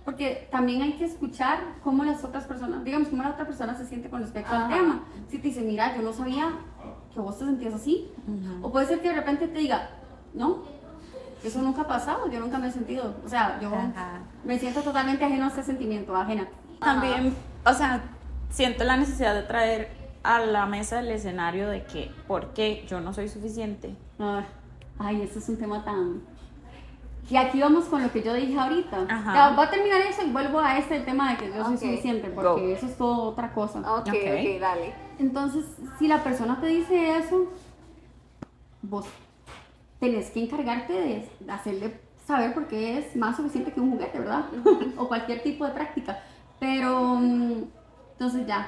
Porque también hay que escuchar cómo las otras personas, digamos, cómo la otra persona se siente con respecto al Ajá. tema. Si te dice, mira, yo no sabía que vos te sentías así. Ujú. O puede ser que de repente te diga, no, eso nunca ha pasado, yo nunca me he sentido. O sea, yo Ajá. me siento totalmente ajeno a ese sentimiento, ajena. También, o sea, siento la necesidad de traer a la mesa el escenario de que, ¿por qué yo no soy suficiente? Ah, Ay, eso es un tema tan... Y aquí vamos con lo que yo dije ahorita. Ajá. Ya, voy a terminar eso y vuelvo a este tema de que yo soy suficiente, porque Go. eso es todo otra cosa. Ok, Ok. ok, dale. Entonces, si la persona te dice eso, vos tenés que encargarte de hacerle saber por qué es más suficiente que un juguete, ¿verdad? o cualquier tipo de práctica. Pero, mm, entonces ya.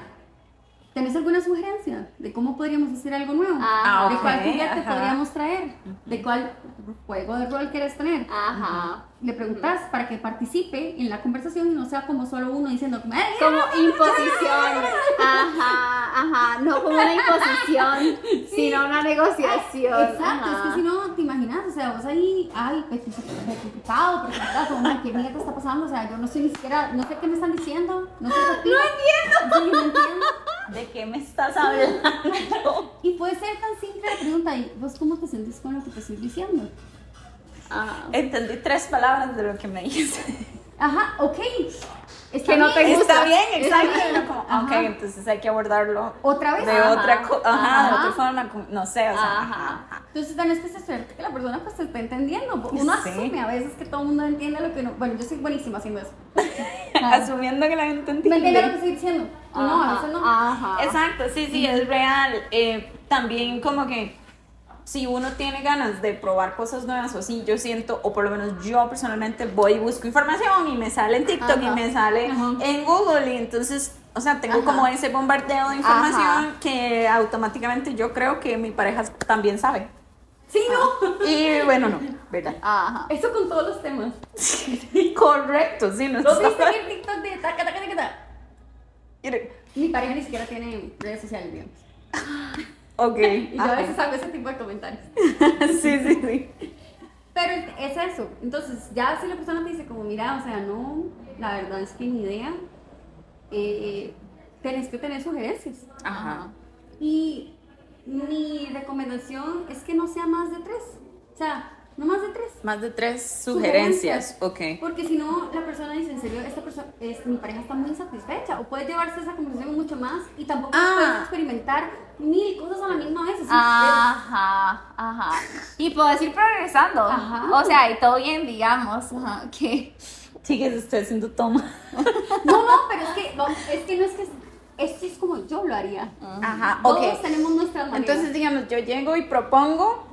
¿Tenés alguna sugerencia de cómo podríamos hacer algo nuevo? Ah, ¿De cuál juguete ajá. podríamos traer? ¿De cuál juego de rol quieres tener? Ajá. Le preguntas para que participe en la conversación y no sea como solo uno diciendo, "Ay, Como imposición. Ajá, ajá. No como una imposición, sino una negociación. Exacto, es que si no, te imaginas, o sea, vos ahí, ay, petrificado, petrificado, como, ¿qué mierda está pasando? O sea, yo no sé ni siquiera, no sé qué me están diciendo, no sé qué No entiendo. Sí, no entiendo. ¿De qué me estás hablando? Y puede ser tan simple la pregunta, ¿y vos cómo te sentís con lo que te estoy diciendo? Ajá. Entendí tres palabras de lo que me dijiste. Ajá, ok. Está Que no te gusta. Está bien, exacto. ok, entonces hay que abordarlo ¿Otra vez? de Ajá. otra ajá, de otra forma, no sé, o sea. Entonces tenés que cerciorarte que la persona pues te está entendiendo. Uno Sí. asume a veces que todo el mundo entiende lo que no. Bueno, yo soy buenísima haciendo eso. Asumiendo que la gente ¿Me entiende lo que entiende. estoy diciendo? No, a veces no. Ajá. Exacto, sí, sí, es real. Eh, también como que si uno tiene ganas de probar cosas nuevas o así, yo siento, o por lo menos yo personalmente voy y busco información y me sale en TikTok y me sale Ajá. en Google y entonces, o sea, tengo Ajá. como ese bombardeo de información Ajá. que automáticamente yo creo que mi pareja también sabe. Sí, no. Y bueno, no, ¿verdad? Ajá. Eso con todos los temas. Correcto, sí, no ¿Lo viste en el TikTok de taca, taca, taca, Mi pareja ni siquiera tiene redes sociales, digamos. Ok. Y yo a veces hago ese tipo de comentarios. sí, sí, sí. Pero es eso. Entonces, ya si la persona te dice como, mira, o sea, no, la verdad es que ni idea, eh, tenés que tener sugerencias. Ajá. Y mi recomendación es que no sea más de tres. O sea, no más de tres. Más de tres sugerencias, ok. Porque si no, la persona dice, en serio, esta persona, es, mi pareja está muy insatisfecha. O puede llevarse esa conversación mucho más y tampoco Ah. puedes experimentar mil cosas a la misma vez. Así, Ajá, ajá. Y puedes ir progresando. Ajá. O sea, y todo bien, digamos. Ajá, que. Sí, que estoy haciendo toma. no, no, pero es que, es que no es que, esto es como yo lo haría. Ajá, Todos tenemos nuestras maneras. Entonces, digamos, yo llego y propongo,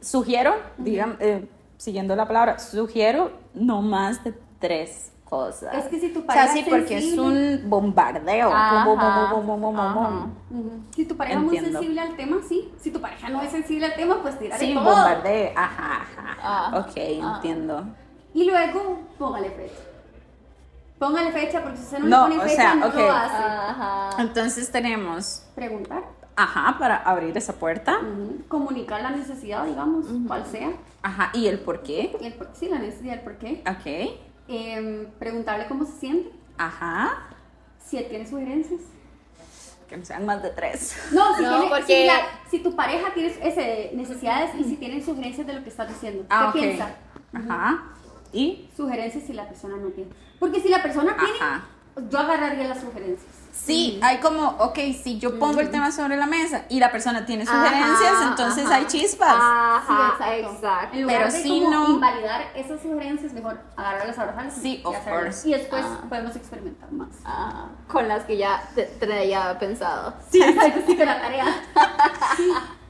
sugiero, digamos, eh, siguiendo la palabra, sugiero no más de tres cosas. Es que si tu O sea, pareja sí, porque es un bombardeo. Ajá, bum. Ujú. Si tu pareja es muy sensible al tema, sí. Si tu pareja no es sensible al tema, pues tírale Sí, todo. bombardeo. Ajá, ajá. Ah, ok, ah. entiendo. Y luego, póngale fecha. Póngale fecha, porque si usted no, No, le pone fecha, sea, no lo hace. Ajá. Entonces tenemos, Preguntar. ajá, para abrir esa puerta. Comunicar la necesidad, digamos, cual sea. Ajá, ¿y el por qué? Y el por- sí, la necesidad, el por qué. Ok. Em, preguntarle cómo se siente. Ajá. Si él tiene sugerencias. Que no sean más de tres. No, si, No, tiene- porque- si, la- si tu pareja tiene ese, necesidades y si tiene sugerencias de lo que estás diciendo. ¿Qué Ah, ok. piensa? Ajá. ¿Y? Sugerencias si la persona no tiene. Porque si la persona tiene, Ajá. yo agarraría las sugerencias. Sí, hay como, ok, si yo pongo el tema sobre la mesa y la persona tiene sugerencias, Ajá, entonces ajá. hay chispas. Ajá, sí, exacto. En lugar Pero de si como no- invalidar esas sugerencias, mejor agarrarlas, abrazarlas Sí, y of hacerlas. course. Y después Ah. podemos experimentar más. Ah, con las que ya te, traía pensado. Sí, exacto, sí, con la tarea.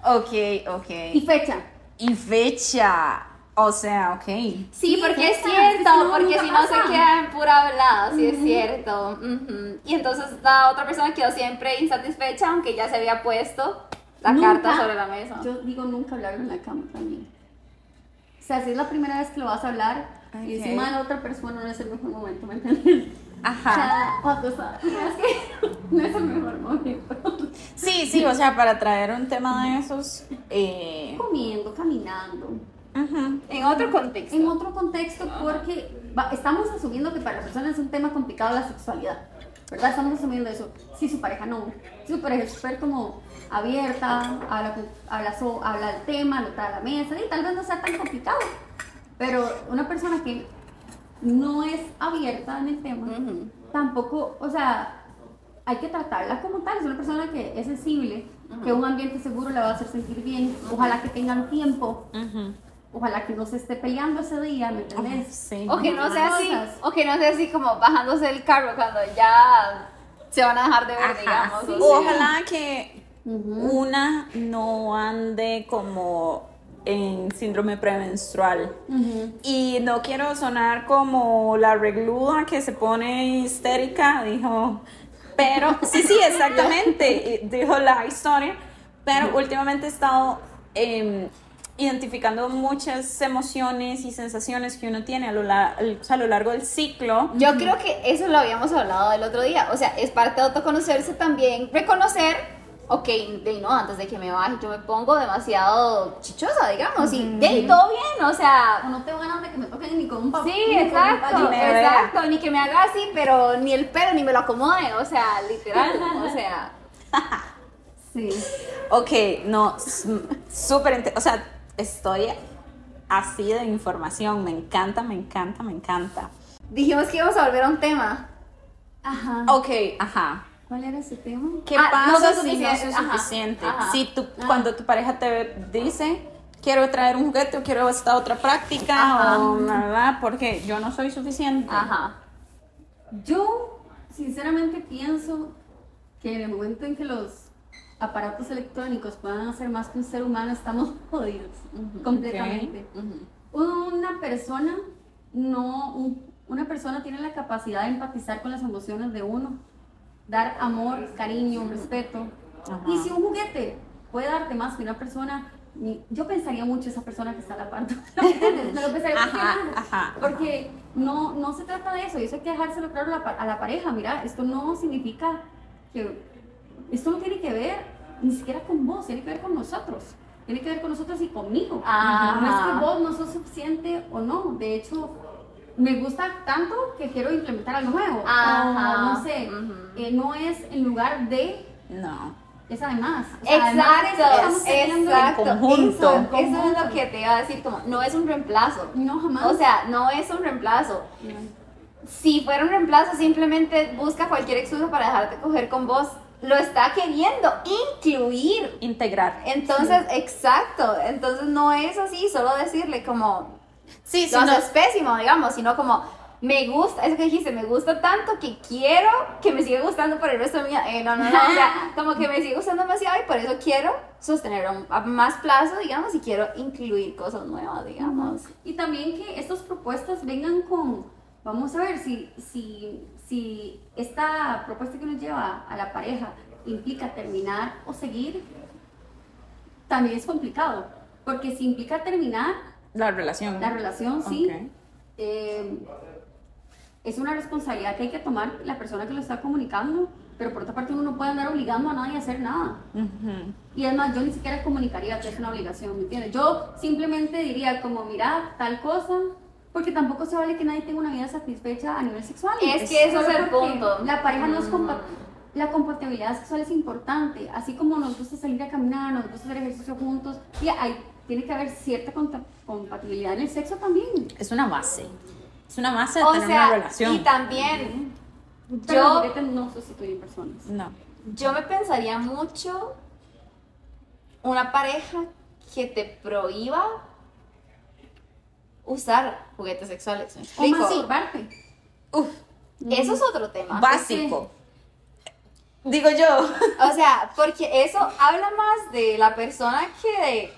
Ok, ok. Y fecha. Y fecha. O sea, ok. Sí, Sí, porque es cierto, si no, porque si no se queda en pura hablada, sí es cierto. Ujú. Y entonces la otra persona quedó siempre insatisfecha, aunque ya se había puesto la Nunca- carta sobre la mesa. Yo digo nunca hablarlo en la cama también. O sea, si es la primera vez que lo vas a hablar y Ok. encima de la otra persona no es el mejor momento, ¿me entiendes? Ajá. sea, o que no es el mejor momento. Sí, sí, o sea, para traer un tema de esos. Eh, Comiendo, caminando. En otro contexto. En otro contexto, porque va- estamos asumiendo que para la persona es un tema complicado la sexualidad. ¿Verdad? Estamos asumiendo eso. Si su pareja no. Si su pareja es súper como abierta, habla, habla, so- habla del tema, lo trae a la mesa, y tal vez no sea tan complicado. Pero una persona que no es abierta en el tema, Ujú. tampoco, o sea, hay que tratarla como tal. Es una persona que es sensible, que un ambiente seguro le va a hacer sentir bien. Ojalá que tengan tiempo. Ujú. Ojalá que no se esté peleando ese día, ¿me entendés? Sí. O que no sea así, o que no sea así como bajándose del carro cuando ya se van a dejar de ver, Ajá, digamos. sí. o sea. Ojalá que una no ande como en síndrome premenstrual. Ujú. Y no quiero sonar como la regluda que se pone histérica, dijo. Pero, sí, sí, exactamente, eh, dijo la historia. Pero últimamente he estado em, identificando muchas emociones y sensaciones que uno tiene a lo, la- a lo largo del ciclo. Yo creo que eso lo habíamos hablado el otro día. O sea, es parte de autoconocerse también, reconocer ok, de no, antes de que me baje yo me pongo demasiado chichosa, digamos, y de ahí todo bien, o sea... No tengo ganas de que me toquen ni con un papel. Sí, exacto, exacto, ni que me haga así, pero ni el pelo, ni me lo acomode, o sea, literal, o sea... Sí. Ok, no, súper, o sea, estoy así de información, me encanta, me encanta, me encanta. Dijimos que íbamos a volver a un tema. Ajá. Ok, ajá. ¿Cuál era ese tema? ¿Qué Ah, pasa no si no ajá, suficiente? ajá. Si tú, Ah. cuando tu pareja te dice, quiero traer un juguete o quiero esta otra práctica Ajá. o nada, porque yo no soy suficiente. Ajá. Yo, sinceramente, pienso que en el momento en que los aparatos electrónicos puedan hacer más que un ser humano, estamos jodidos. completamente. Una persona no, un- una persona tiene la capacidad de empatizar con las emociones de uno, dar amor, cariño, respeto. Ajá. Y si un juguete puede darte más que una persona, yo pensaría mucho esa persona que está a la par. ¿Me lo pensaría mucho Ajá, ajá. Porque no, no se trata de eso, y eso hay que dejárselo claro a la, a la pareja. Mira, esto no significa que. Esto no tiene que ver ni siquiera con vos, tiene que ver con nosotros. Tiene que ver con nosotros y conmigo. Ajá. No es que vos no sos suficiente o no. De hecho, me gusta tanto que quiero implementar algo nuevo. Ajá. O, no sé, Ujú. eh, no es en lugar de, No. es además. O sea, además de eso, Exacto, teniendo- exacto. En conjunto. Eso, eso es lo que te iba a decir, como no es un reemplazo. No, jamás. O sea, no es un reemplazo. Si fuera un reemplazo, simplemente busca cualquier excusa para dejarte coger con vos. Lo está queriendo incluir. Integrar. Entonces, exacto. Entonces no es así, solo decirle como, Sí, no. haces pésimo, digamos, sino como, me gusta, eso que dijiste, me gusta tanto que quiero que me siga gustando por el resto de mi vida. Eh, no, no, no, o sea, como que me sigue gustando demasiado y por eso quiero sostenerlo un- a más plazo, digamos, y quiero incluir cosas nuevas, digamos. Y también que estas propuestas vengan con, vamos a ver, si, si, si esta propuesta que nos lleva a la pareja implica terminar o seguir, también es complicado. Porque si implica terminar La relación. la relación, sí, Ok. eh, es una responsabilidad que hay que tomar la persona que lo está comunicando, pero por otra parte uno no puede andar obligando a nadie a hacer nada. Ujú. Y además yo ni siquiera comunicaría que es una obligación, ¿me entiendes? Yo simplemente diría como, mira, tal cosa, porque tampoco se vale que nadie tenga una vida satisfecha a nivel sexual. Es que ese es el punto. La pareja no es Mm. compa- La compatibilidad sexual es importante, así como nos gusta salir a caminar, nos gusta hacer ejercicio juntos, y hay, tiene que haber cierta compatibilidad en el sexo también. Es una base. Es una base de O tener sea, una relación. y también, Pero los yo, juguetes no sustituyen personas. No. yo me pensaría mucho una pareja que te prohíba usar juguetes sexuales. ¿me O masturbarte. Uf, Eso es otro tema. básico. Digo yo. O sea, porque eso habla más de la persona que de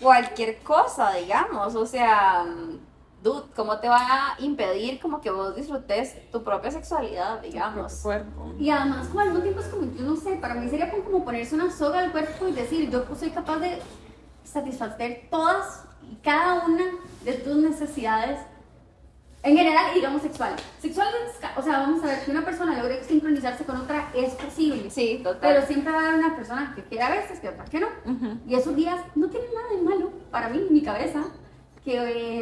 cualquier cosa, digamos. O sea, mm, dude, ¿cómo te va a impedir como que vos disfrutes tu propia sexualidad, digamos? Cuerpo. Y además, como al mismo tiempo es como, yo no sé, para mí sería como, ponerse una soga al cuerpo y decir, yo soy capaz de satisfacer todas cada una de tus necesidades en general, y digamos sexual. Sexual, o sea, vamos a ver, que una persona logre sincronizarse con otra es posible. Sí, total. Pero siempre va a haber una persona que quiere a veces, que otra que no. Ujú. Y esos días no tienen nada de malo para mí, en mi cabeza, que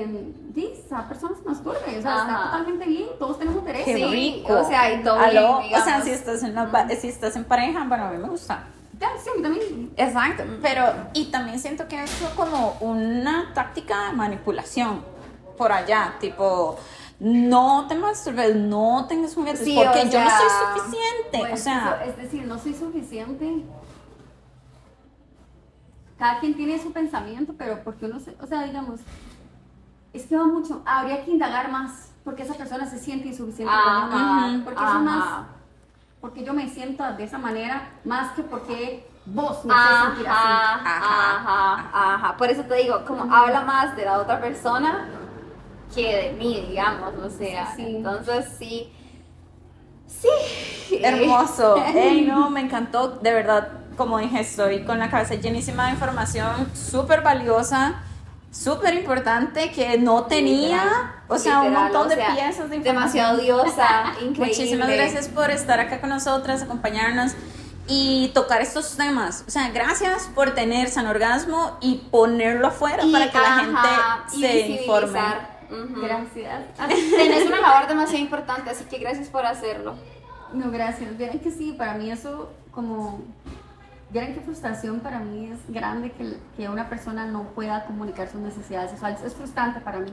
eh, sí, esa persona se masturbe. O sea, está Ajá. totalmente bien, todos tenemos derecho. Qué Sí, rico. o sea, y todo Aló, bien, O sea, si estás, en pa- si estás en pareja, bueno, a mí me gusta. Ya, sí, también. Exacto, pero y también siento que es como una táctica de manipulación por allá, tipo, no te masturbes, no tengas juguetes, Sí, porque o yo no sea, soy suficiente, Pues, o sea, eso- es decir, no soy suficiente. Cada quien tiene su pensamiento, pero porque uno se, o sea, digamos, es que va mucho, habría que indagar más porque esa persona se siente insuficiente Ajá, conmigo, porque eso es ajá. más, porque yo me siento de esa manera, más que porque vos me haces sentir así. Ajá, ajá, ajá. Por eso te digo, como habla más de la otra persona que de mí, digamos, o sea, Sí. entonces sí, sí. hermoso, Ey, no, me encantó, de verdad, como dije, estoy con la cabeza llenísima de información súper valiosa, súper importante, que no tenía, o sea, un montón de sea, piezas de información. Demasiado diosa, increíble. Muchísimas gracias por estar acá con nosotras, acompañarnos. y tocar estos temas. O sea, gracias por tener San Orgasmo y ponerlo afuera para que la gente se informe. Gracias. Tenés una labor demasiado importante, así que gracias por hacerlo. No, gracias. Vieran que sí, para mí eso como... Vieran qué frustración para mí es grande que, que una persona no pueda comunicar sus necesidades sexuales. Es frustrante para mí.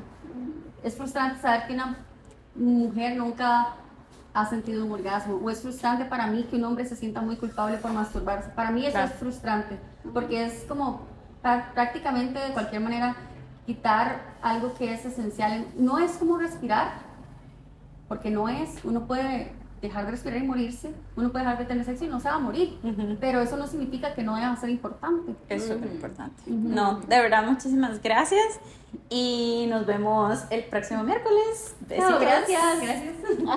Es frustrante saber que una mujer nunca ha sentido un orgasmo. O es frustrante para mí que un hombre se sienta muy culpable por masturbarse. Para mí eso Claro. es frustrante. Porque es como prá- prácticamente de cualquier manera quitar algo que es esencial. No es como respirar, porque no es, uno puede dejar de respirar y morirse, uno puede dejar de tener sexo y no se va a morir, pero eso no significa que no deba ser importante. Es súper importante. No, de verdad, muchísimas gracias y nos vemos el próximo miércoles. Besitos. gracias, gracias.